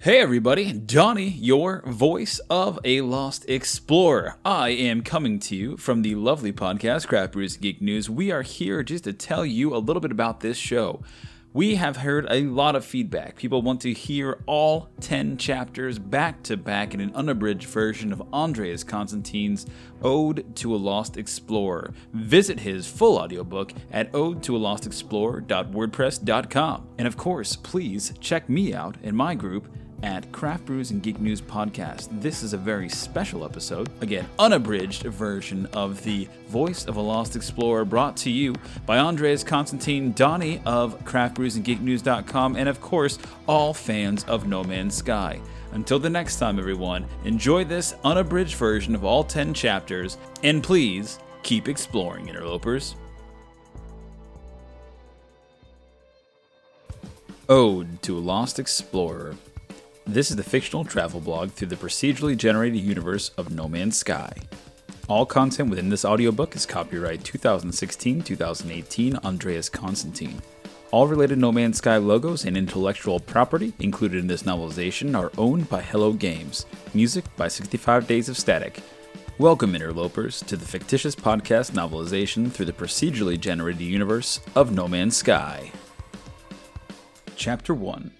Hey everybody, Donnie, your voice of a lost explorer. I am coming to you from the lovely podcast Craft Brews Geek News. We are here just to tell you a little bit about this show. We have heard a lot of feedback. People want to hear all 10 chapters back to back in an unabridged version of Andreas Constantine's Ode to a Lost Explorer. Visit his full audiobook at ode to a lost. And of course, please check me out and my group at Craft Brews and Geek News Podcast. This is a very special episode, again, unabridged version of the Voice of a Lost Explorer brought to you by Andres Constantine Donnie of Craft Brews and Geek News.com, and of course, all fans of No Man's Sky. Until the next time, everyone, enjoy this unabridged version of all 10 chapters, and please keep exploring, interlopers. Ode to a Lost Explorer this is the fictional travel blog through the procedurally generated universe of No Man's Sky. All content within this audiobook is copyright 2016 2018 Andreas Constantine. All related No Man's Sky logos and intellectual property included in this novelization are owned by Hello Games. Music by 65 Days of Static. Welcome, interlopers, to the fictitious podcast novelization through the procedurally generated universe of No Man's Sky. Chapter 1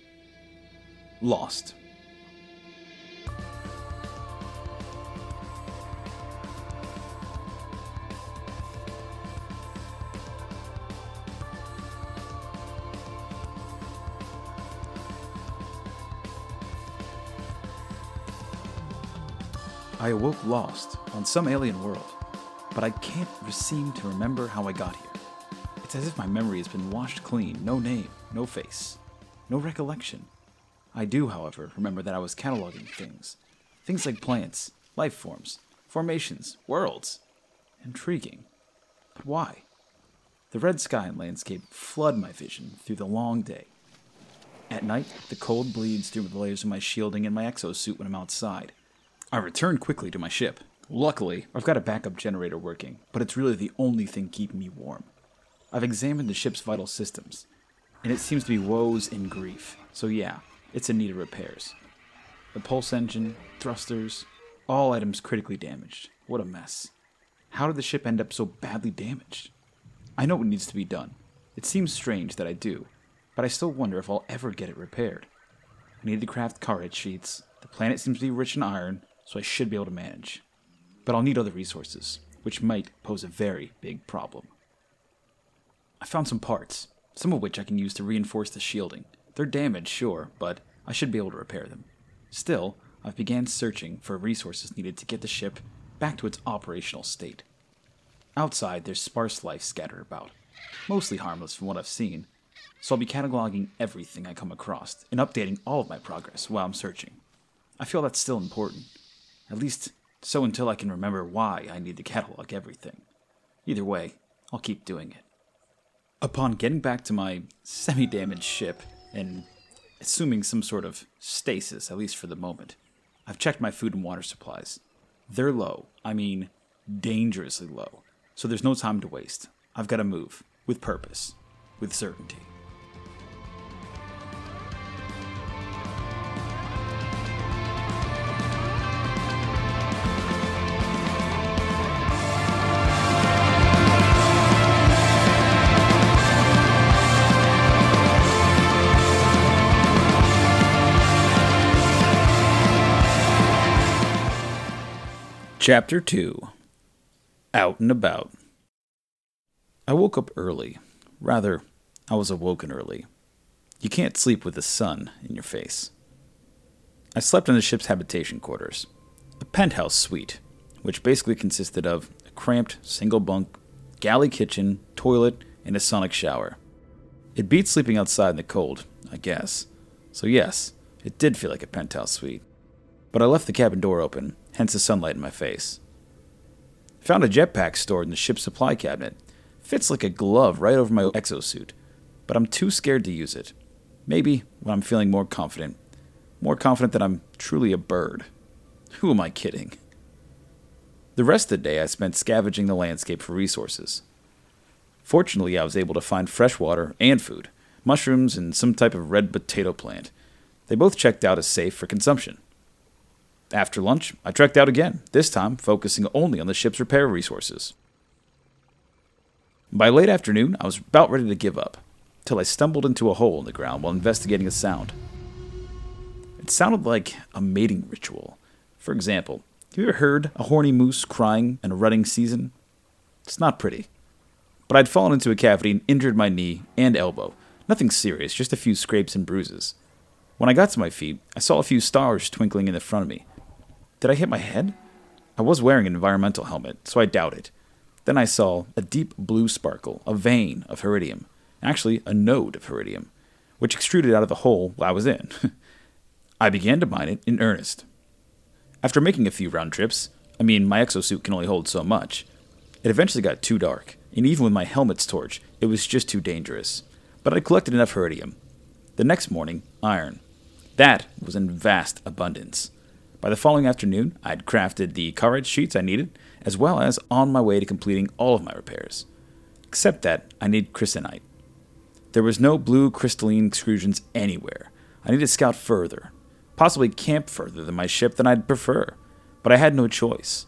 Lost. I awoke lost on some alien world, but I can't seem to remember how I got here. It's as if my memory has been washed clean no name, no face, no recollection. I do, however, remember that I was cataloging things. Things like plants, life forms, formations, worlds. Intriguing. But why? The red sky and landscape flood my vision through the long day. At night, the cold bleeds through the layers of my shielding and my exosuit when I'm outside. I return quickly to my ship. Luckily, I've got a backup generator working, but it's really the only thing keeping me warm. I've examined the ship's vital systems, and it seems to be woes and grief, so yeah, it's in need of repairs. The pulse engine, thrusters, all items critically damaged. What a mess. How did the ship end up so badly damaged? I know what needs to be done. It seems strange that I do, but I still wonder if I'll ever get it repaired. I need to craft Carite sheets. The planet seems to be rich in iron, so I should be able to manage. But I'll need other resources, which might pose a very big problem. I found some parts, some of which I can use to reinforce the shielding. They're damaged, sure, but I should be able to repair them. Still, I've began searching for resources needed to get the ship back to its operational state. Outside, there's sparse life scattered about, mostly harmless from what I've seen, so I'll be cataloging everything I come across and updating all of my progress while I'm searching. I feel that's still important, at least so until I can remember why I need to catalog everything. Either way, I'll keep doing it. Upon getting back to my semi damaged ship and assuming some sort of stasis, at least for the moment, I've checked my food and water supplies. They're low, I mean, dangerously low, so there's no time to waste. I've got to move, with purpose, with certainty. Chapter 2 Out and About. I woke up early. Rather, I was awoken early. You can't sleep with the sun in your face. I slept in the ship's habitation quarters, a penthouse suite, which basically consisted of a cramped single bunk, galley kitchen, toilet, and a sonic shower. It beat sleeping outside in the cold, I guess. So, yes, it did feel like a penthouse suite. But I left the cabin door open hence the sunlight in my face. Found a jetpack stored in the ship's supply cabinet. Fits like a glove right over my exosuit, but I'm too scared to use it. Maybe when I'm feeling more confident. More confident that I'm truly a bird. Who am I kidding? The rest of the day I spent scavenging the landscape for resources. Fortunately, I was able to find fresh water and food, mushrooms, and some type of red potato plant. They both checked out as safe for consumption. After lunch, I trekked out again, this time focusing only on the ship's repair resources. By late afternoon, I was about ready to give up, till I stumbled into a hole in the ground while investigating a sound. It sounded like a mating ritual. For example, have you ever heard a horny moose crying in a rutting season? It's not pretty. But I'd fallen into a cavity and injured my knee and elbow. Nothing serious, just a few scrapes and bruises. When I got to my feet, I saw a few stars twinkling in the front of me. Did I hit my head? I was wearing an environmental helmet, so I doubted. Then I saw a deep blue sparkle, a vein of heridium, actually a node of heridium, which extruded out of the hole while I was in. I began to mine it in earnest. After making a few round trips, I mean, my exosuit can only hold so much, it eventually got too dark, and even with my helmet's torch, it was just too dangerous. But I collected enough heridium. The next morning, iron. That was in vast abundance. By the following afternoon, I'd crafted the Carite sheets I needed, as well as on my way to completing all of my repairs. Except that I needed crystalline. There was no blue crystalline extrusions anywhere. I needed to scout further, possibly camp further than my ship than I'd prefer, but I had no choice.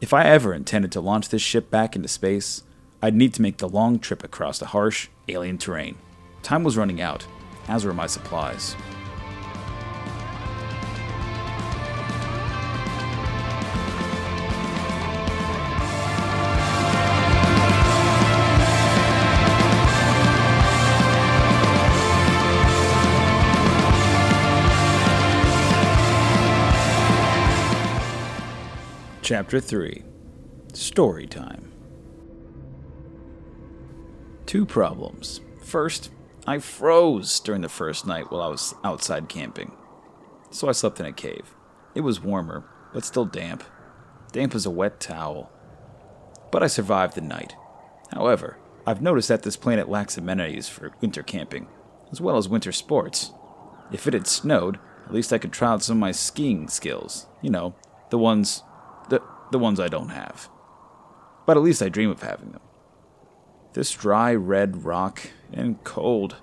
If I ever intended to launch this ship back into space, I'd need to make the long trip across the harsh, alien terrain. Time was running out, as were my supplies. Chapter 3 Story Time. Two problems. First, I froze during the first night while I was outside camping. So I slept in a cave. It was warmer, but still damp. Damp as a wet towel. But I survived the night. However, I've noticed that this planet lacks amenities for winter camping, as well as winter sports. If it had snowed, at least I could try out some of my skiing skills. You know, the ones the, ones I don't have. But at least I dream of having them. This dry red rock and cold.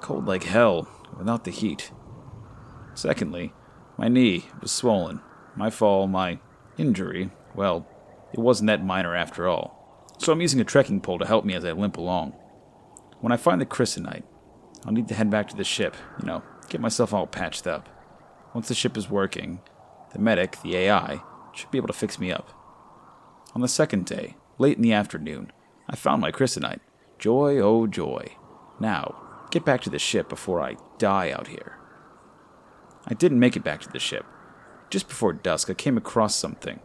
Cold like hell, without the heat. Secondly, my knee was swollen. My fall, my injury, well, it wasn't that minor after all. So I'm using a trekking pole to help me as I limp along. When I find the crystalline, I'll need to head back to the ship, you know, get myself all patched up. Once the ship is working, the medic, the AI, should be able to fix me up. On the second day, late in the afternoon, I found my crystalline. Joy, oh joy. Now, get back to the ship before I die out here. I didn't make it back to the ship. Just before dusk, I came across something.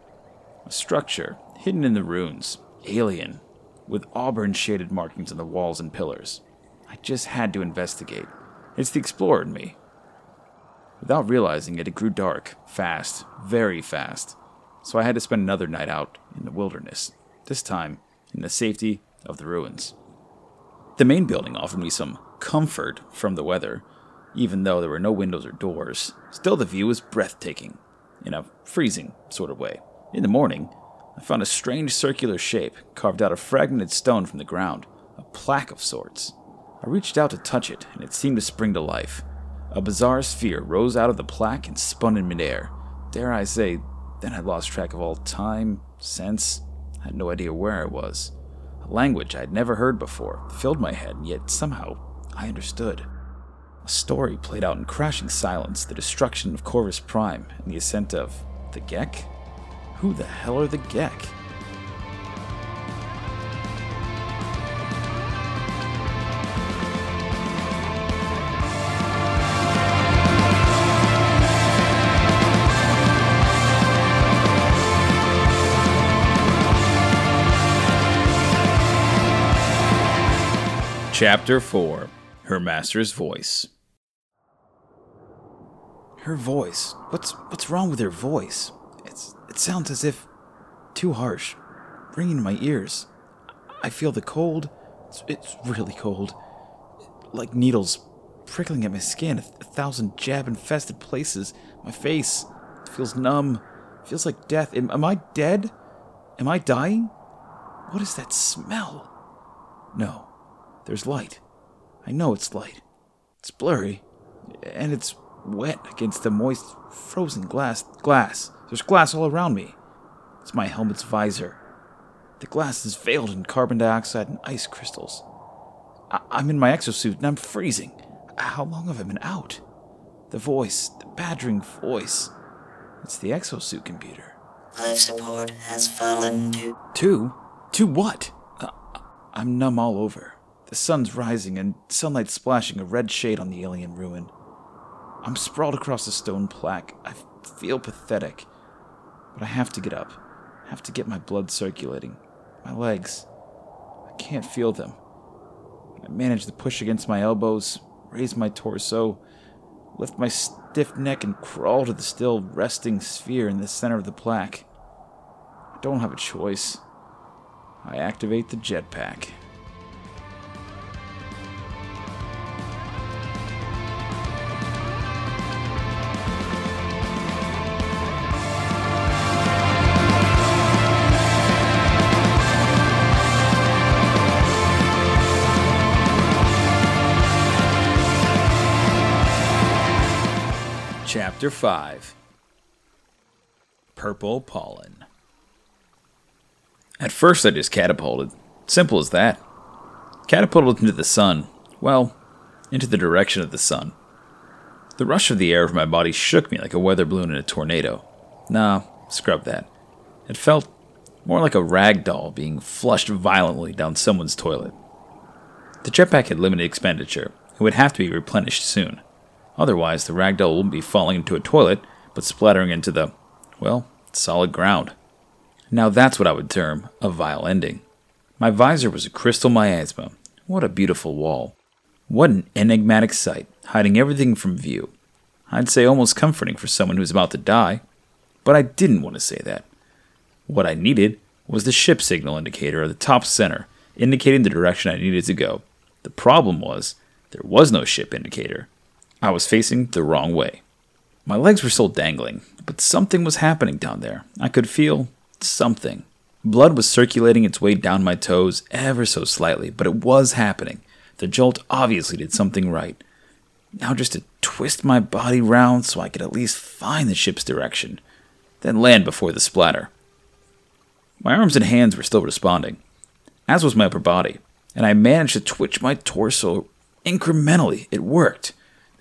A structure hidden in the ruins, alien, with auburn shaded markings on the walls and pillars. I just had to investigate. It's the explorer in me. Without realizing it, it grew dark, fast, very fast so I had to spend another night out in the wilderness, this time in the safety of the ruins. The main building offered me some comfort from the weather, even though there were no windows or doors. Still, the view was breathtaking, in a freezing sort of way. In the morning, I found a strange circular shape carved out of fragmented stone from the ground, a plaque of sorts. I reached out to touch it, and it seemed to spring to life. A bizarre sphere rose out of the plaque and spun in midair. Dare I say, then I lost track of all time, sense, I had no idea where I was. A language I had never heard before filled my head, and yet somehow I understood. A story played out in crashing silence the destruction of Corvus Prime and the ascent of the Gek? Who the hell are the Gek? Chapter 4 Her Master's Voice. Her voice. What's what's wrong with her voice? It's it sounds as if too harsh, ringing in my ears. I feel the cold. It's, it's really cold. Like needles prickling at my skin, a, a thousand jab infested places. My face feels numb. Feels like death. Am, am I dead? Am I dying? What is that smell? No. There's light. I know it's light. It's blurry, and it's wet against the moist, frozen glass. Glass. There's glass all around me. It's my helmet's visor. The glass is veiled in carbon dioxide and ice crystals. I- I'm in my exosuit and I'm freezing. How long have I been out? The voice, the badgering voice. It's the exosuit computer. Life support has fallen to. Two? Two what? Uh, I'm numb all over. The sun's rising and sunlight splashing a red shade on the alien ruin. I'm sprawled across a stone plaque. I feel pathetic. But I have to get up. I have to get my blood circulating. My legs. I can't feel them. I manage to push against my elbows, raise my torso, lift my stiff neck, and crawl to the still resting sphere in the center of the plaque. I don't have a choice. I activate the jetpack. Chapter 5 Purple Pollen. At first, I just catapulted. Simple as that. Catapulted into the sun. Well, into the direction of the sun. The rush of the air over my body shook me like a weather balloon in a tornado. Nah, scrub that. It felt more like a rag doll being flushed violently down someone's toilet. The jetpack had limited expenditure and would have to be replenished soon. Otherwise, the ragdoll wouldn't be falling into a toilet, but splattering into the, well, solid ground. Now that's what I would term a vile ending. My visor was a crystal miasma. What a beautiful wall. What an enigmatic sight, hiding everything from view. I'd say almost comforting for someone who's about to die. But I didn't want to say that. What I needed was the ship signal indicator at the top center, indicating the direction I needed to go. The problem was, there was no ship indicator. I was facing the wrong way. My legs were still dangling, but something was happening down there. I could feel something. Blood was circulating its way down my toes ever so slightly, but it was happening. The jolt obviously did something right. Now just to twist my body round so I could at least find the ship's direction, then land before the splatter. My arms and hands were still responding, as was my upper body, and I managed to twitch my torso incrementally. It worked.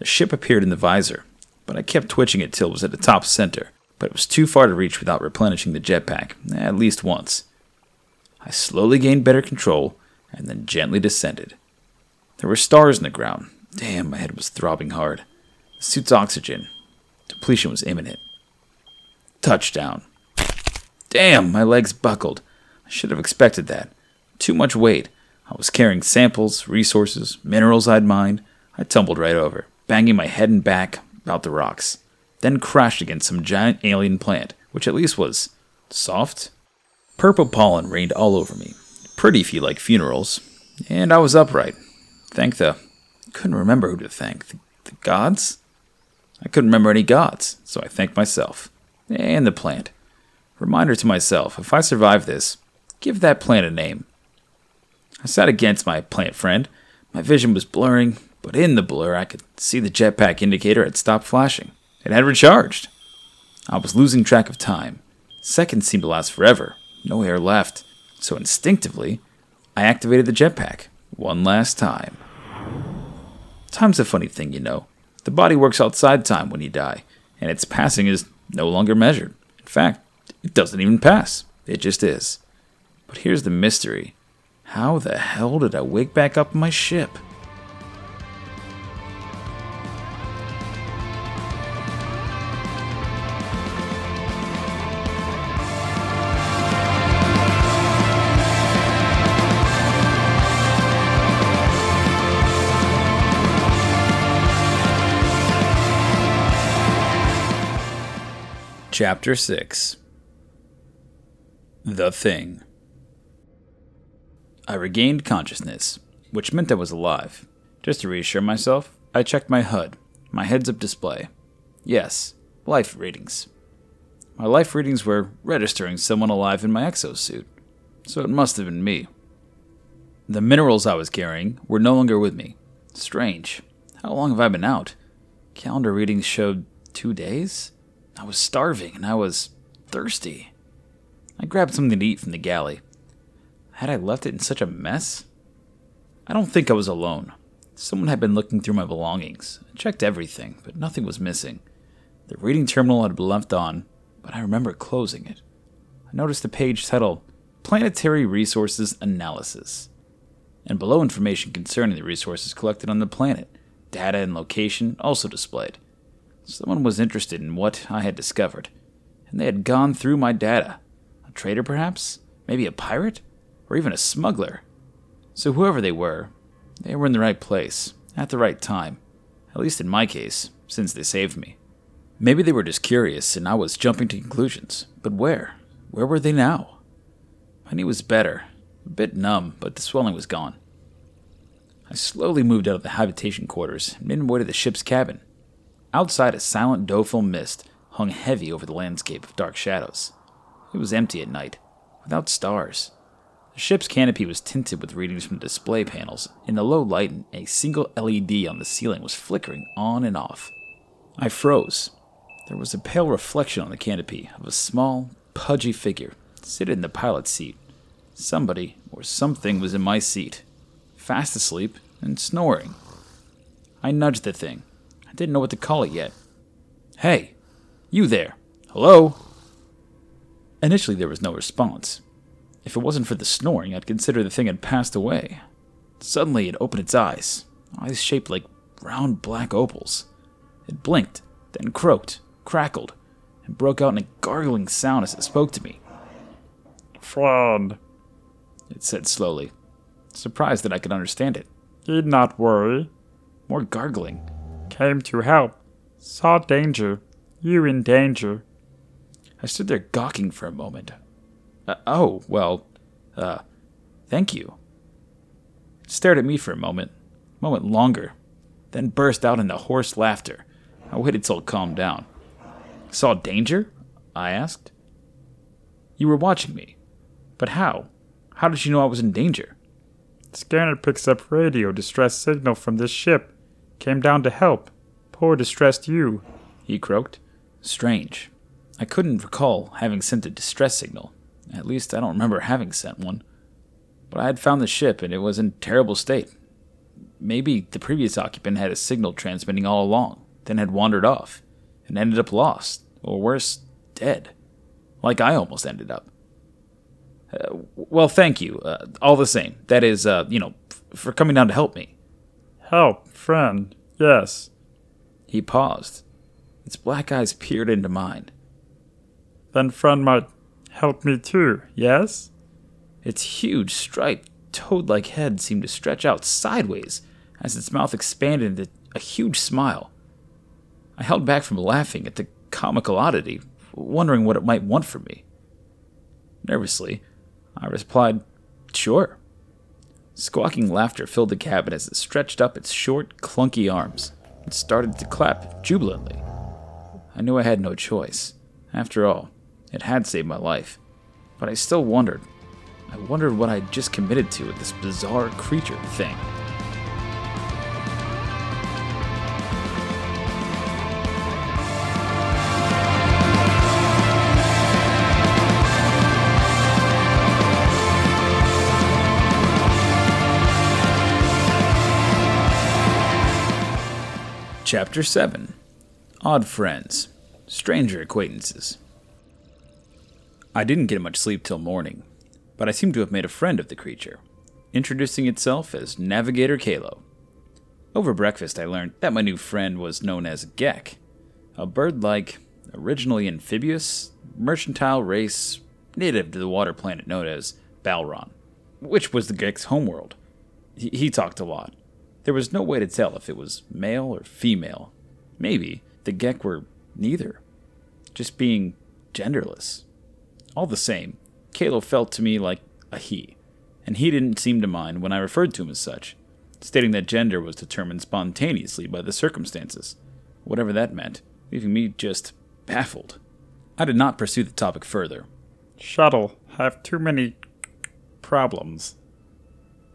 Ship appeared in the visor, but I kept twitching it till it was at the top center, but it was too far to reach without replenishing the jetpack, at least once. I slowly gained better control and then gently descended. There were stars in the ground. Damn, my head was throbbing hard. The suit's oxygen. Depletion was imminent. Touchdown. Damn, my legs buckled. I should have expected that. Too much weight. I was carrying samples, resources, minerals I'd mined. I tumbled right over, banging my head and back about the rocks, then crashed against some giant alien plant, which at least was soft. Purple pollen rained all over me. Pretty if you like funerals. And I was upright. Thank the. Couldn't remember who to thank. The, the gods? I couldn't remember any gods, so I thanked myself. And the plant. Reminder to myself if I survive this, give that plant a name. I sat against my plant friend. My vision was blurring, but in the blur, I could see the jetpack indicator had stopped flashing. It had recharged. I was losing track of time. Seconds seemed to last forever. No air left. So instinctively, I activated the jetpack one last time. Time's a funny thing, you know. The body works outside time when you die, and its passing is no longer measured. In fact, it doesn't even pass. It just is. But here's the mystery how the hell did I wake back up my ship? Chapter 6 The Thing I regained consciousness, which meant I was alive. Just to reassure myself, I checked my HUD, my heads up display. Yes, life readings. My life readings were registering someone alive in my exosuit, so it must have been me. The minerals I was carrying were no longer with me. Strange. How long have I been out? Calendar readings showed two days. I was starving and I was thirsty. I grabbed something to eat from the galley. Had I left it in such a mess? I don't think I was alone. Someone had been looking through my belongings. I checked everything, but nothing was missing. The reading terminal had been left on, but I remember closing it. I noticed a page titled Planetary Resources Analysis, and below information concerning the resources collected on the planet, data and location also displayed. Someone was interested in what I had discovered, and they had gone through my data. A trader, perhaps? Maybe a pirate? Or even a smuggler? So, whoever they were, they were in the right place, at the right time. At least in my case, since they saved me. Maybe they were just curious and I was jumping to conclusions. But where? Where were they now? My knee was better, a bit numb, but the swelling was gone. I slowly moved out of the habitation quarters and made my way to the ship's cabin. Outside, a silent doleful mist hung heavy over the landscape of dark shadows. It was empty at night, without stars. The ship's canopy was tinted with readings from the display panels. In the low light, a single LED on the ceiling was flickering on and off. I froze. There was a pale reflection on the canopy of a small, pudgy figure sitting in the pilot's seat. Somebody or something was in my seat, fast asleep and snoring. I nudged the thing. I didn't know what to call it yet. Hey, you there. Hello? Initially, there was no response. If it wasn't for the snoring, I'd consider the thing had passed away. Suddenly, it opened its eyes, eyes shaped like round black opals. It blinked, then croaked, crackled, and broke out in a gargling sound as it spoke to me. Friend, It said slowly, surprised that I could understand it. need not worry. More gargling. Came to help. Saw danger. You in danger. I stood there gawking for a moment. Uh, oh, well, uh, thank you. It stared at me for a moment, a moment longer, then burst out into hoarse laughter. I waited till it calmed down. Saw danger? I asked. You were watching me. But how? How did you know I was in danger? Scanner picks up radio distress signal from this ship. Came down to help. Poor distressed you. He croaked. Strange. I couldn't recall having sent a distress signal. At least I don't remember having sent one. But I had found the ship and it was in terrible state. Maybe the previous occupant had a signal transmitting all along, then had wandered off, and ended up lost, or worse, dead. Like I almost ended up. Uh, well, thank you, uh, all the same. That is, uh, you know, f- for coming down to help me. Help, friend. Yes. He paused. Its black eyes peered into mine. Then friend might help me too, yes? Its huge, striped, toad like head seemed to stretch out sideways as its mouth expanded into a huge smile. I held back from laughing at the comical oddity, wondering what it might want from me. Nervously, I replied, Sure. Squawking laughter filled the cabin as it stretched up its short, clunky arms and started to clap jubilantly. I knew I had no choice. After all, it had saved my life. But I still wondered. I wondered what I'd just committed to with this bizarre creature thing. Chapter 7 Odd Friends, Stranger Acquaintances. I didn't get much sleep till morning, but I seemed to have made a friend of the creature, introducing itself as Navigator Kalo. Over breakfast, I learned that my new friend was known as Gek, a bird like, originally amphibious, mercantile race native to the water planet known as Balron, which was the Gek's homeworld. He, he talked a lot. There was no way to tell if it was male or female. Maybe the Gek were neither, just being genderless. All the same, Kalo felt to me like a he, and he didn't seem to mind when I referred to him as such, stating that gender was determined spontaneously by the circumstances, whatever that meant, leaving me just baffled. I did not pursue the topic further. Shuttle have too many problems.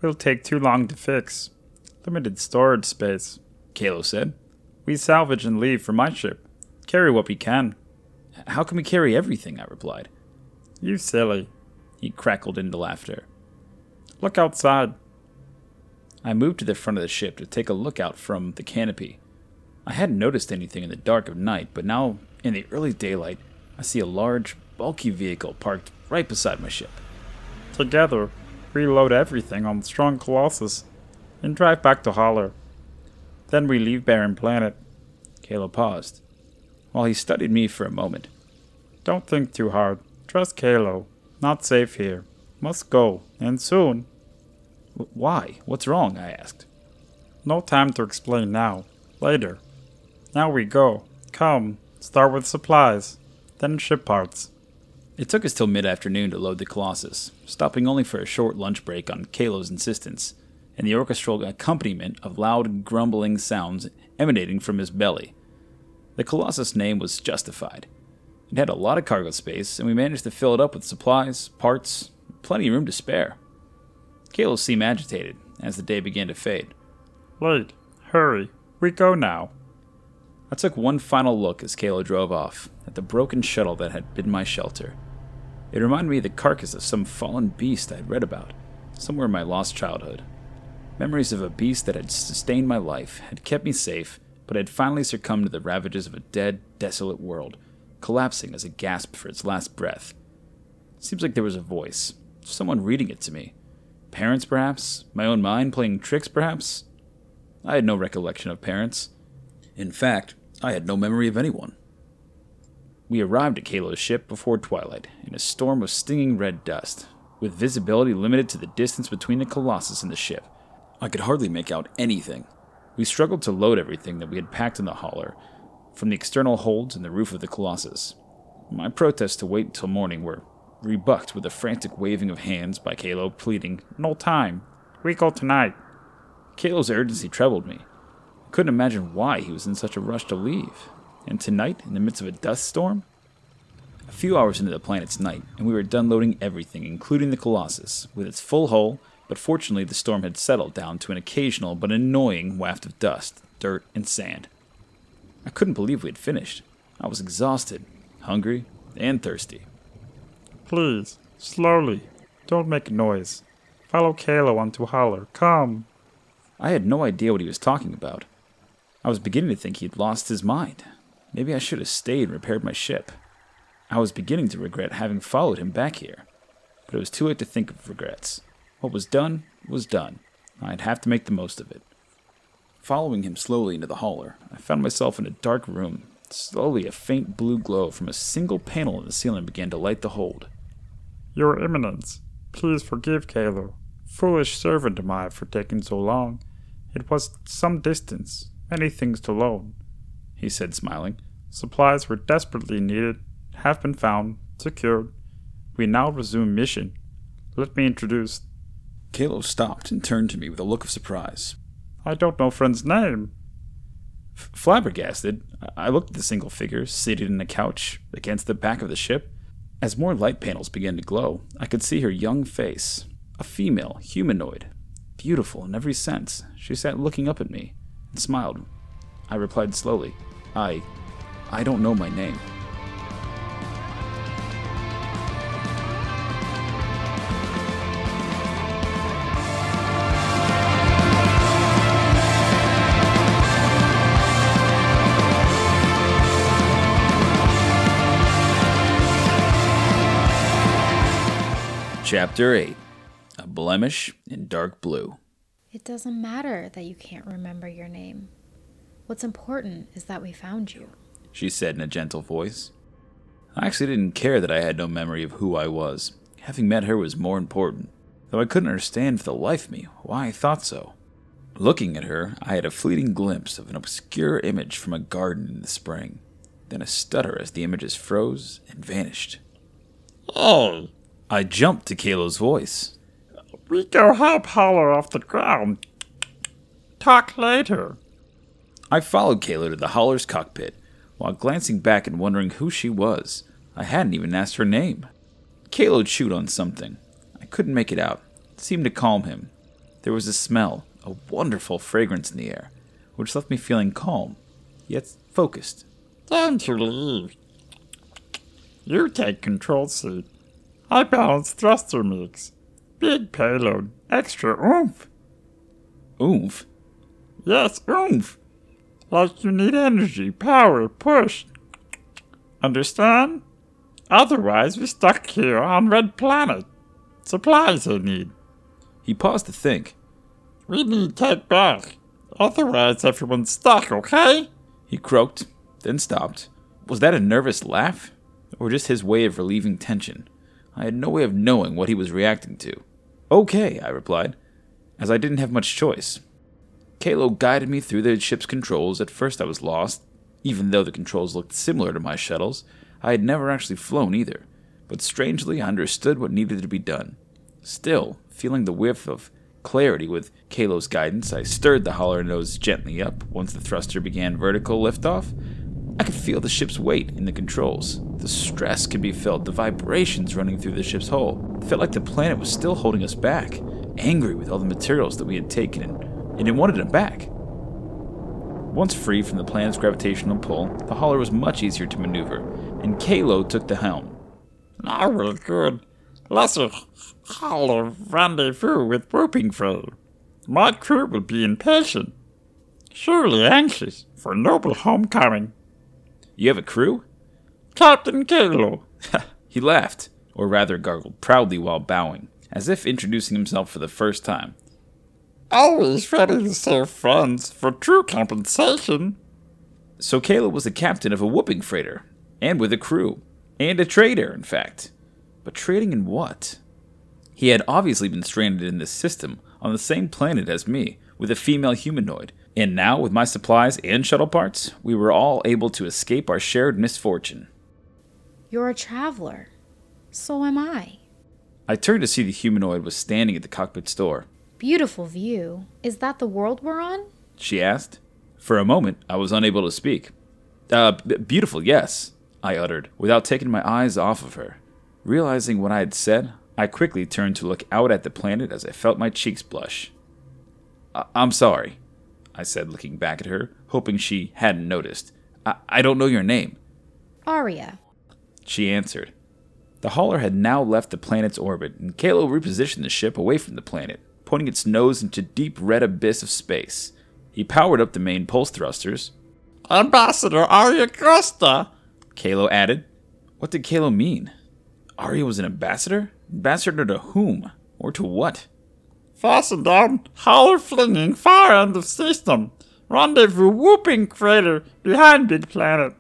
Will take too long to fix. Limited storage space. Kalo said. We salvage and leave for my ship. Carry what we can. How can we carry everything? I replied. You silly. He crackled into laughter. Look outside. I moved to the front of the ship to take a look out from the canopy. I hadn't noticed anything in the dark of night, but now, in the early daylight, I see a large, bulky vehicle parked right beside my ship. Together, we load everything on the strong Colossus and drive back to hauler. Then we leave Barren Planet. Kalo paused, while he studied me for a moment. Don't think too hard. Trust Kalo. Not safe here. Must go, and soon. Why? What's wrong? I asked. No time to explain now. Later. Now we go. Come, start with supplies, then ship parts. It took us till mid afternoon to load the Colossus, stopping only for a short lunch break on Kalo's insistence, and the orchestral accompaniment of loud, grumbling sounds emanating from his belly. The Colossus name was justified. It had a lot of cargo space, and we managed to fill it up with supplies, parts, plenty of room to spare. Kalo seemed agitated as the day began to fade. Late. Hurry. We go now. I took one final look as Kalo drove off at the broken shuttle that had been my shelter. It reminded me of the carcass of some fallen beast I'd read about, somewhere in my lost childhood. Memories of a beast that had sustained my life, had kept me safe, but had finally succumbed to the ravages of a dead, desolate world, collapsing as it gasped for its last breath. It seems like there was a voice, someone reading it to me. Parents, perhaps? My own mind playing tricks, perhaps? I had no recollection of parents. In fact, I had no memory of anyone. We arrived at Kalo's ship before twilight, in a storm of stinging red dust, with visibility limited to the distance between the Colossus and the ship. I could hardly make out anything. We struggled to load everything that we had packed in the hauler, from the external holds and the roof of the Colossus. My protests to wait until morning were rebucked with a frantic waving of hands by Kalo, pleading, No time. We go tonight. Kalo's urgency troubled me. I couldn't imagine why he was in such a rush to leave. And tonight, in the midst of a dust storm? A few hours into the planet's night, and we were done loading everything, including the Colossus, with its full hull, but fortunately the storm had settled down to an occasional but annoying waft of dust, dirt, and sand. I couldn't believe we had finished. I was exhausted, hungry, and thirsty. Please, slowly. Don't make a noise. Follow Kalo onto hauler. Come. I had no idea what he was talking about. I was beginning to think he had lost his mind. Maybe I should have stayed and repaired my ship. I was beginning to regret having followed him back here. But it was too late to think of regrets. What was done was done. I'd have to make the most of it. Following him slowly into the hauler, I found myself in a dark room. Slowly, a faint blue glow from a single panel in the ceiling began to light the hold. Your Eminence, please forgive Kalo. Foolish servant am I for taking so long. It was some distance, many things to load, he said, smiling. Supplies were desperately needed, have been found, secured. We now resume mission. Let me introduce. Kalo stopped and turned to me with a look of surprise. I don't know friend's name. F- flabbergasted, I looked at the single figure seated in a couch against the back of the ship. As more light panels began to glow, I could see her young face, a female, humanoid, beautiful in every sense. She sat looking up at me and smiled. I replied slowly, I. I don't know my name. Chapter 8 A Blemish in Dark Blue. It doesn't matter that you can't remember your name. What's important is that we found you. She said in a gentle voice. I actually didn't care that I had no memory of who I was. Having met her was more important, though I couldn't understand for the life of me why I thought so. Looking at her, I had a fleeting glimpse of an obscure image from a garden in the spring, then a stutter as the images froze and vanished. Oh, I jumped to Kalo's voice. we go help hauler off the ground. Talk later. I followed Kalo to the hauler's cockpit, while glancing back and wondering who she was. I hadn't even asked her name. Kalo chewed on something. I couldn't make it out. It seemed to calm him. There was a smell, a wonderful fragrance in the air, which left me feeling calm. yet focused. Time to leave. You take control seat. I balance thruster mix. Big payload, extra oomph. Oomph? Yes, oomph. Like you need energy, power, push. Understand? Otherwise, we're stuck here on Red Planet. Supplies I need. He paused to think. We need to take back. Otherwise, everyone's stuck, okay? He croaked, then stopped. Was that a nervous laugh? Or just his way of relieving tension? I had no way of knowing what he was reacting to. Okay, I replied, as I didn't have much choice. Kalo guided me through the ship's controls. At first, I was lost. Even though the controls looked similar to my shuttles, I had never actually flown either. But strangely, I understood what needed to be done. Still, feeling the whiff of clarity with Kalo's guidance, I stirred the hauler nose gently up. Once the thruster began vertical liftoff, I could feel the ship's weight in the controls. The stress could be felt, the vibrations running through the ship's hull. It felt like the planet was still holding us back, angry with all the materials that we had taken, and, and it wanted them back. Once free from the planet's gravitational pull, the hauler was much easier to maneuver, and Kalo took the helm. Now we're good. Let's hauler rendezvous with Whooping Freighter. My crew will be impatient, surely anxious for noble homecoming. You have a crew? Captain Kalo. he laughed, or rather gargled proudly while bowing, as if introducing himself for the first time. Always ready to serve friends for true compensation. So Kalo was the captain of a whooping freighter, and with a crew, and a trader, in fact. But trading in what? He had obviously been stranded in this system on the same planet as me, with a female humanoid, and now, with my supplies and shuttle parts, we were all able to escape our shared misfortune. You're a traveler. So am I. I turned to see the humanoid was standing at the cockpit's door. Beautiful view. Is that the world we're on? She asked. For a moment, I was unable to speak. Uh, b- beautiful, yes, I uttered, without taking my eyes off of her. Realizing what I had said, I quickly turned to look out at the planet as I felt my cheeks blush. I- I'm sorry, I said, looking back at her, hoping she hadn't noticed. I, I don't know your name. Aria. She answered. The hauler had now left the planet's orbit, and Kalo repositioned the ship away from the planet, pointing its nose into deep red abyss of space. He powered up the main pulse thrusters. Ambassador Aria Costa, Kalo added. What did Kalo mean? Aria was an ambassador? Ambassador to whom? Or to what? Fasten down, hauler flinging, far end of system. Rendezvous whooping crater behind Big Planet.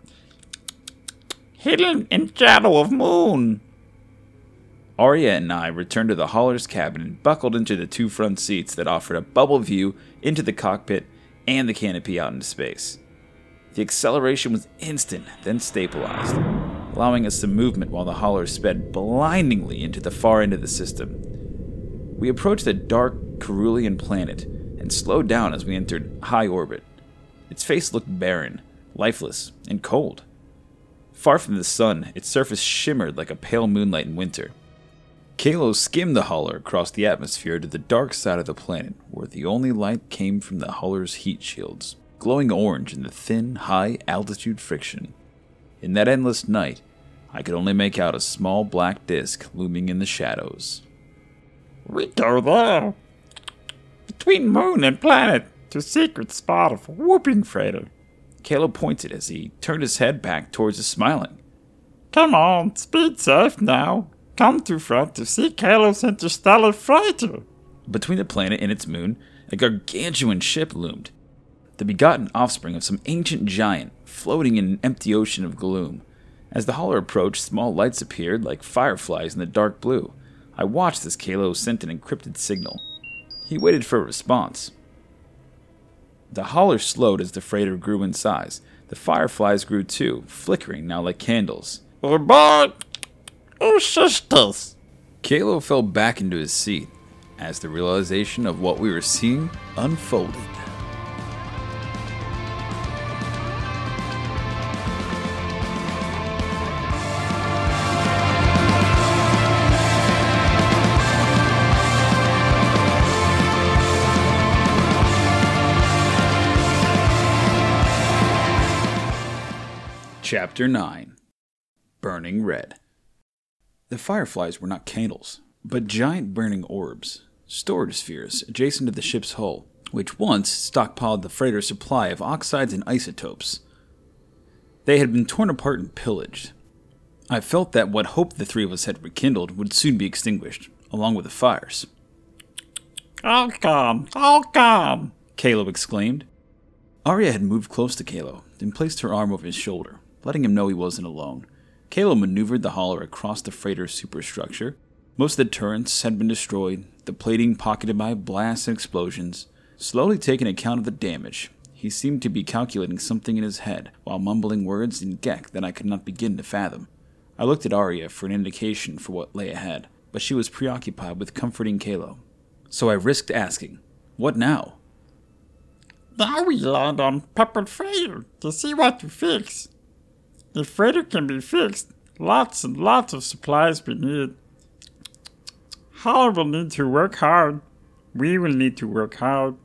Hidden in shadow of moon. Aria and I returned to the hauler's cabin and buckled into the two front seats that offered a bubble view into the cockpit and the canopy out into space. The acceleration was instant, then stabilized, allowing us some movement while the hauler sped blindingly into the far end of the system. We approached the dark Carulian planet and slowed down as we entered high orbit. Its face looked barren, lifeless, and cold. Far from the sun, its surface shimmered like a pale moonlight in winter. Kalo skimmed the hauler across the atmosphere to the dark side of the planet, where the only light came from the hauler's heat shields, glowing orange in the thin, high altitude friction. In that endless night, I could only make out a small black disk looming in the shadows. We go there. Between moon and planet, to secret spot of whooping freighter. Kalo pointed as he turned his head back towards us, smiling. Come on, speed safe now. Come to front to see Kalo's interstellar freighter. Between the planet and its moon, a gargantuan ship loomed, the begotten offspring of some ancient giant, floating in an empty ocean of gloom. As the hauler approached, small lights appeared like fireflies in the dark blue. I watched as Kalo sent an encrypted signal. He waited for a response. The hauler slowed as the freighter grew in size. The fireflies grew too, flickering now like candles. Aboard! Oh, sisters! Kalo fell back into his seat as the realization of what we were seeing unfolded. Chapter 9 Burning Red. The fireflies were not candles, but giant burning orbs, storage spheres adjacent to the ship's hull, which once stockpiled the freighter's supply of oxides and isotopes. They had been torn apart and pillaged. I felt that what hope the three of us had rekindled would soon be extinguished, along with the fires. I'll come, I'll come, Kalo exclaimed. Aria had moved close to Kalo and placed her arm over his shoulder, letting him know he wasn't alone. Kalo maneuvered the hauler across the freighter's superstructure. Most of the turrets had been destroyed, the plating pocketed by blasts and explosions. Slowly taking account of the damage, he seemed to be calculating something in his head while mumbling words in Gek that I could not begin to fathom. I looked at Aria for an indication for what lay ahead, but she was preoccupied with comforting Kalo. So I risked asking, What now? Now we land on Peppered Freighter to see what to fix. If freighter can be fixed, lots and lots of supplies we need. Hauler will need to work hard. We will need to work hard.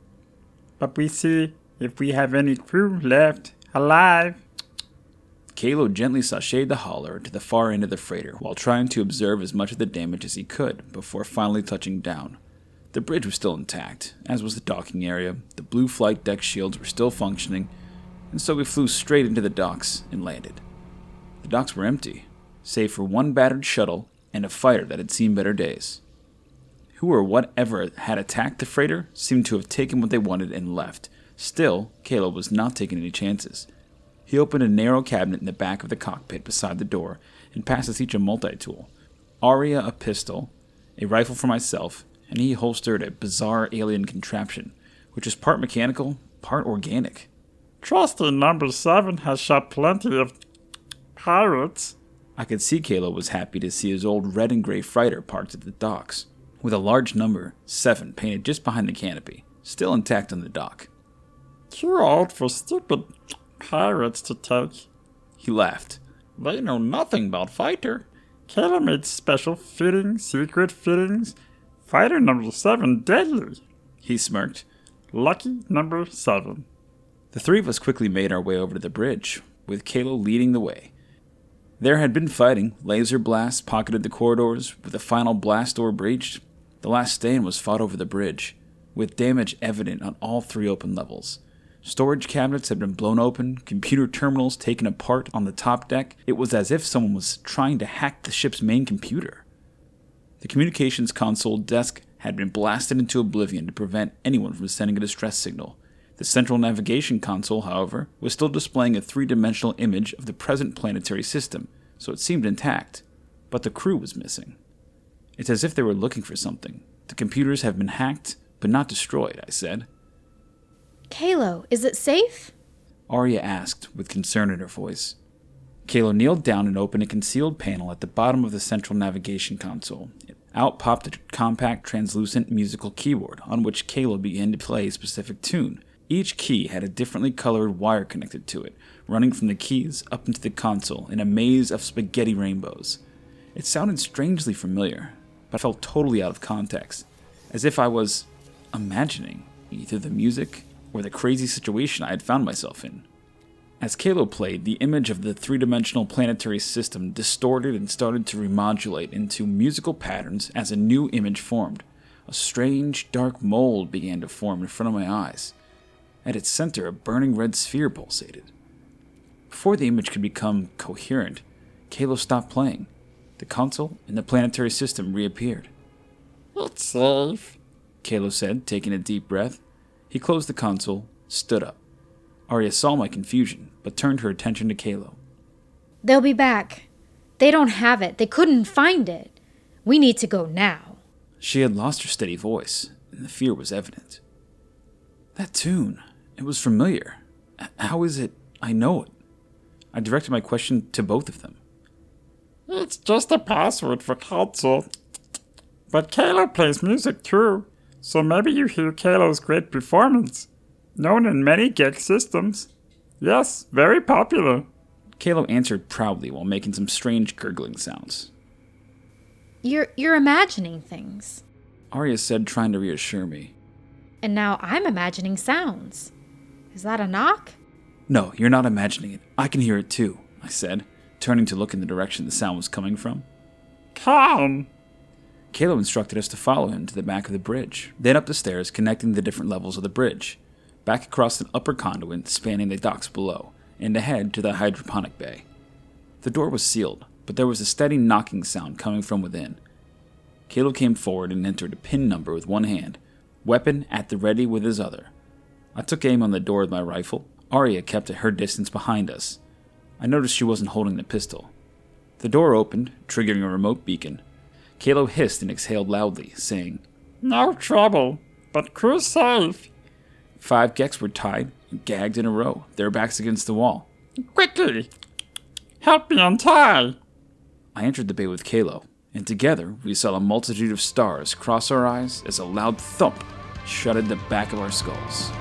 But we see if we have any crew left alive. Kalo gently sashayed the hauler to the far end of the freighter while trying to observe as much of the damage as he could before finally touching down. The bridge was still intact, as was the docking area, the blue flight deck shields were still functioning, and so we flew straight into the docks and landed. The docks were empty, save for one battered shuttle and a fighter that had seen better days. Who or whatever had attacked the freighter seemed to have taken what they wanted and left. Still, Kalo was not taking any chances. He opened a narrow cabinet in the back of the cockpit beside the door and passed us each a multi tool. Aria a pistol, a rifle for myself, and he holstered a bizarre alien contraption, which was part mechanical, part organic. Trusty number seven has shot plenty of pirates. I could see Kalo was happy to see his old red and gray freighter parked at the docks, with a large number, seven, painted just behind the canopy, still intact on the dock. Too old for stupid pirates to take. He laughed. They know nothing about fighter. Kayla made special fittings, secret fittings. Fighter number seven deadly. He smirked. Lucky number seven. The three of us quickly made our way over to the bridge, with Kalo leading the way. There had been fighting. Laser blasts pocketed the corridors, with the final blast door breached. The last stand was fought over the bridge, with damage evident on all three open levels. Storage cabinets had been blown open, computer terminals taken apart on the top deck. It was as if someone was trying to hack the ship's main computer. The communications console desk had been blasted into oblivion to prevent anyone from sending a distress signal. The central navigation console, however, was still displaying a three dimensional image of the present planetary system, so it seemed intact. But the crew was missing. It's as if they were looking for something. The computers have been hacked, but not destroyed, I said. Kalo, is it safe? Aria asked, with concern in her voice. Kalo kneeled down and opened a concealed panel at the bottom of the central navigation console. Out popped a compact, translucent musical keyboard on which Kalo began to play a specific tune. Each key had a differently colored wire connected to it, running from the keys up into the console in a maze of spaghetti rainbows. It sounded strangely familiar, but I felt totally out of context, as if I was imagining either the music or the crazy situation I had found myself in. As Kalo played, the image of the three dimensional planetary system distorted and started to remodulate into musical patterns as a new image formed. A strange, dark mold began to form in front of my eyes. At its center, a burning red sphere pulsated. Before the image could become coherent, Kalo stopped playing. The console and the planetary system reappeared. It's safe, Kalo said, taking a deep breath. He closed the console, stood up. Aria saw my confusion, but turned her attention to Kalo. They'll be back. They don't have it. They couldn't find it. We need to go now. She had lost her steady voice, and the fear was evident. That tune, it was familiar. How is it I know it? I directed my question to both of them. It's just a password for console. But Kalo plays music too, so maybe you hear Kalo's great performance. Known in many Gek systems. Yes, very popular. Kalo answered proudly while making some strange gurgling sounds. You're you're imagining things. Aria said, trying to reassure me. And now I'm imagining sounds. Is that a knock? No, you're not imagining it. I can hear it too. I said, turning to look in the direction the sound was coming from. Come! Kalo instructed us to follow him to the back of the bridge, then up the stairs connecting the different levels of the bridge, back across an upper conduit spanning the docks below, and ahead to the hydroponic bay. The door was sealed, but there was a steady knocking sound coming from within. Kalo came forward and entered a pin number with one hand, weapon at the ready with his other. I took aim on the door with my rifle. Aria kept at her distance behind us. I noticed she wasn't holding the pistol. The door opened, triggering a remote beacon. Kalo hissed and exhaled loudly, saying, No trouble, but crew safe. Five Geks were tied and gagged in a row, their backs against the wall. Quickly! Help me untie! I entered the bay with Kalo, and together we saw a multitude of stars cross our eyes as a loud thump shutted the back of our skulls.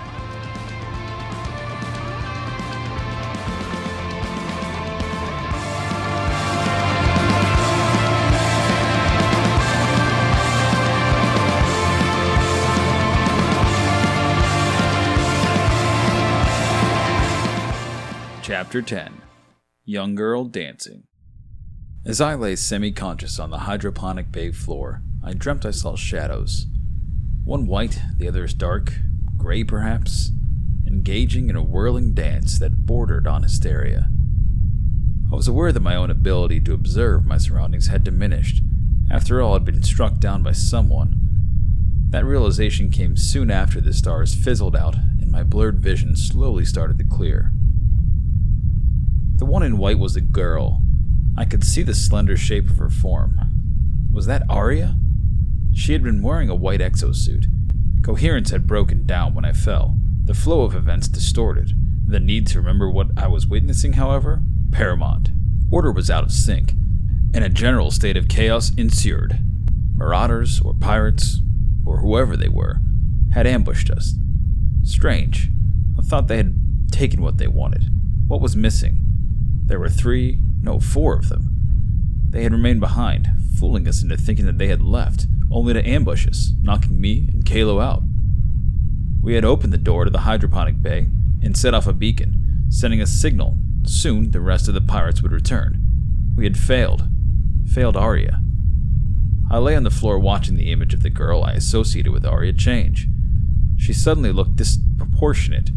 Chapter 10 Young Girl Dancing. As I lay semi conscious on the hydroponic bay floor, I dreamt I saw shadows. One white, the others dark, gray perhaps, engaging in a whirling dance that bordered on hysteria. I was aware that my own ability to observe my surroundings had diminished. After all, I'd been struck down by someone. That realization came soon after the stars fizzled out and my blurred vision slowly started to clear. The one in white was a girl. I could see the slender shape of her form. Was that Aria? She had been wearing a white exosuit. Coherence had broken down when I fell. The flow of events distorted. The need to remember what I was witnessing, however, paramount. Order was out of sync, and a general state of chaos ensued. Marauders, or pirates, or whoever they were, had ambushed us. Strange. I thought they had taken what they wanted. What was missing? There were three, no, four of them. They had remained behind, fooling us into thinking that they had left, only to ambush us, knocking me and Kalo out. We had opened the door to the hydroponic bay and set off a beacon, sending a signal. Soon the rest of the pirates would return. We had failed. Failed Aria. I lay on the floor watching the image of the girl I associated with Aria change. She suddenly looked disproportionate.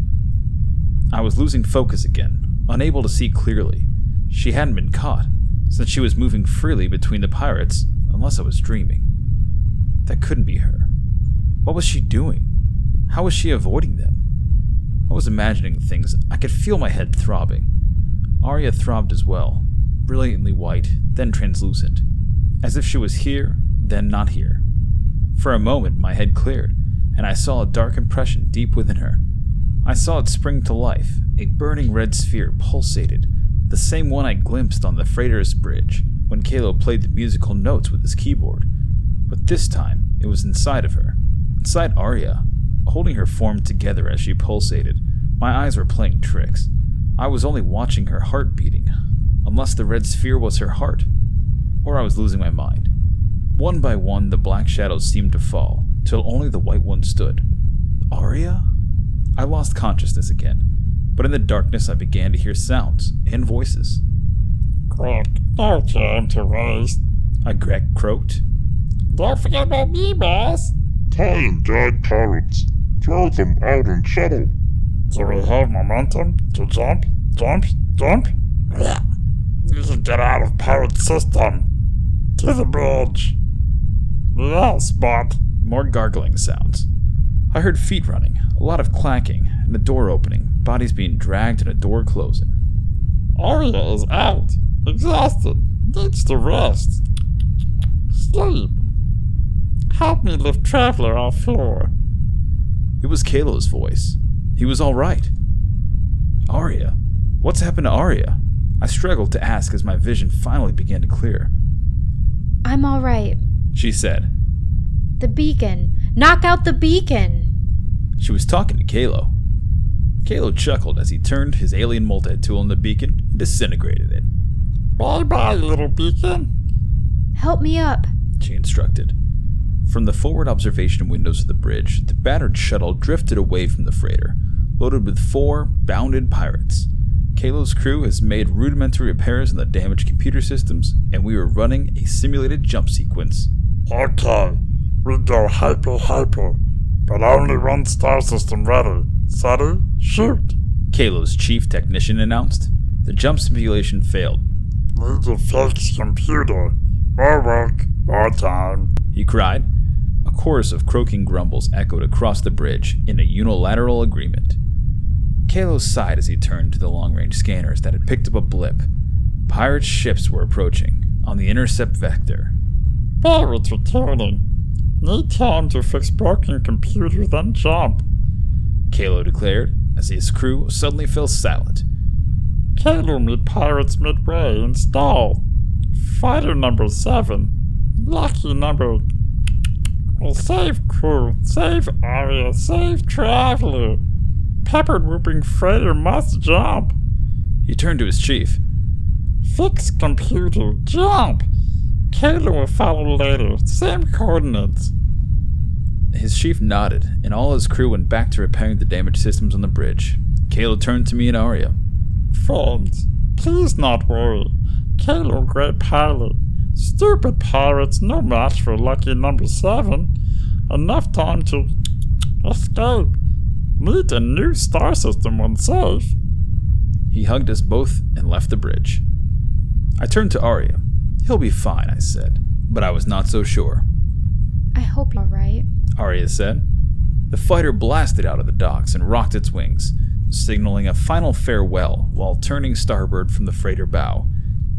I was losing focus again, unable to see clearly. She hadn't been caught, since she was moving freely between the pirates, unless I was dreaming. That couldn't be her. What was she doing? How was she avoiding them? I was imagining things. I could feel my head throbbing. Aria throbbed as well, brilliantly white, then translucent, as if she was here, then not here. For a moment, my head cleared, and I saw a dark impression deep within her. I saw it spring to life. A burning red sphere pulsated, the same one I glimpsed on the freighter's bridge when Kalo played the musical notes with his keyboard. But this time, it was inside of her, inside Aria, holding her form together as she pulsated. My eyes were playing tricks. I was only watching her heart beating, unless the red sphere was her heart, or I was losing my mind. One by one, the black shadows seemed to fall, till only the white one stood. Aria? I lost consciousness again, but in the darkness I began to hear sounds and voices. Quick, no time to waste. I Gek croaked. Don't forget about me, boss. Time dead pirates. Throw them out and shuttle. Do we have momentum to jump, jump, jump? Yeah. You should get out of pirate system. To the bridge. Yes, but. More gargling sounds. I heard feet running, a lot of clacking, and a door opening, bodies being dragged, and a door closing. Aria is out, exhausted, needs to rest. Sleep. Help me lift Traveler off floor. It was Kalo's voice. He was all right. Aria? What's happened to Aria? I struggled to ask as my vision finally began to clear. I'm all right. She said. The beacon. Knock out the beacon. She was talking to Kalo. Kalo chuckled as he turned his alien multi tool on the beacon and disintegrated it. Bye bye, little beacon. Help me up. She instructed. From the forward observation windows of the bridge, the battered shuttle drifted away from the freighter, loaded with four bounded pirates. Kalo's crew has made rudimentary repairs on the damaged computer systems, and we are running a simulated jump sequence. Okay, we go hyper hyper, but only one star system ready. Steady, shoot. Kalo's chief technician announced. The jump simulation failed. Need to fix computer. More work, more time. He cried. A chorus of croaking grumbles echoed across the bridge in a unilateral agreement. Kalo sighed as he turned to the long range scanners that had picked up a blip. Pirate ships were approaching on the intercept vector. Pirates returning. Need time to fix broken computer, then jump. Kalo declared as his crew suddenly fell silent. Kalo meet pirates midway, installed. Fighter number seven. Lucky number. Well, save crew, save Aria, save traveler. Peppered whooping freighter must jump. He turned to his chief. Fix computer, jump. Kalo will follow later, same coordinates. His chief nodded, and all his crew went back to repairing the damaged systems on the bridge. Kalo turned to me and Aria. Friends, please not worry. Kalo, great pilot. Stupid pirates, no match for lucky number seven. Enough time to escape. Meet a new star system when safe. He hugged us both and left the bridge. I turned to Aria. He'll be fine, I said, but I was not so sure. I hope you're alright. Aria said. The fighter blasted out of the docks and rocked its wings, signaling a final farewell while turning starboard from the freighter bow.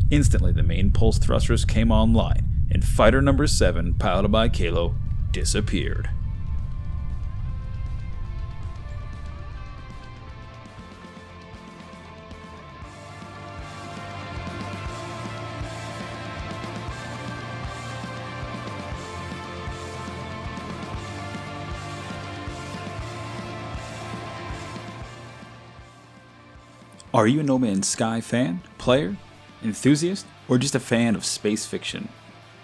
Instantly, the main pulse thrusters came online, and fighter number 7, piloted by Kalo, disappeared. Are you a No Man's Sky fan, player, enthusiast, or just a fan of space fiction?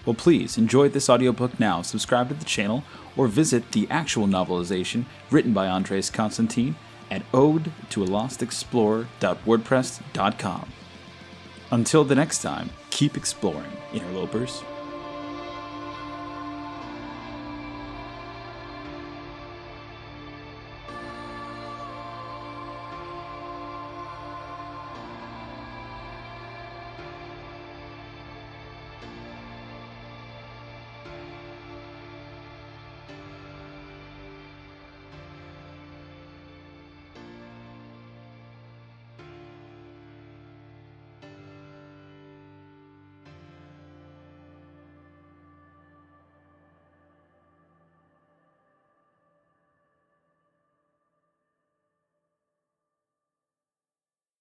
Well, please enjoy this audiobook now, subscribe to the channel, or visit the actual novelization written by Andres Constantine at ode to a lost explorer.wordpress.com. Until the next time, keep exploring, interlopers.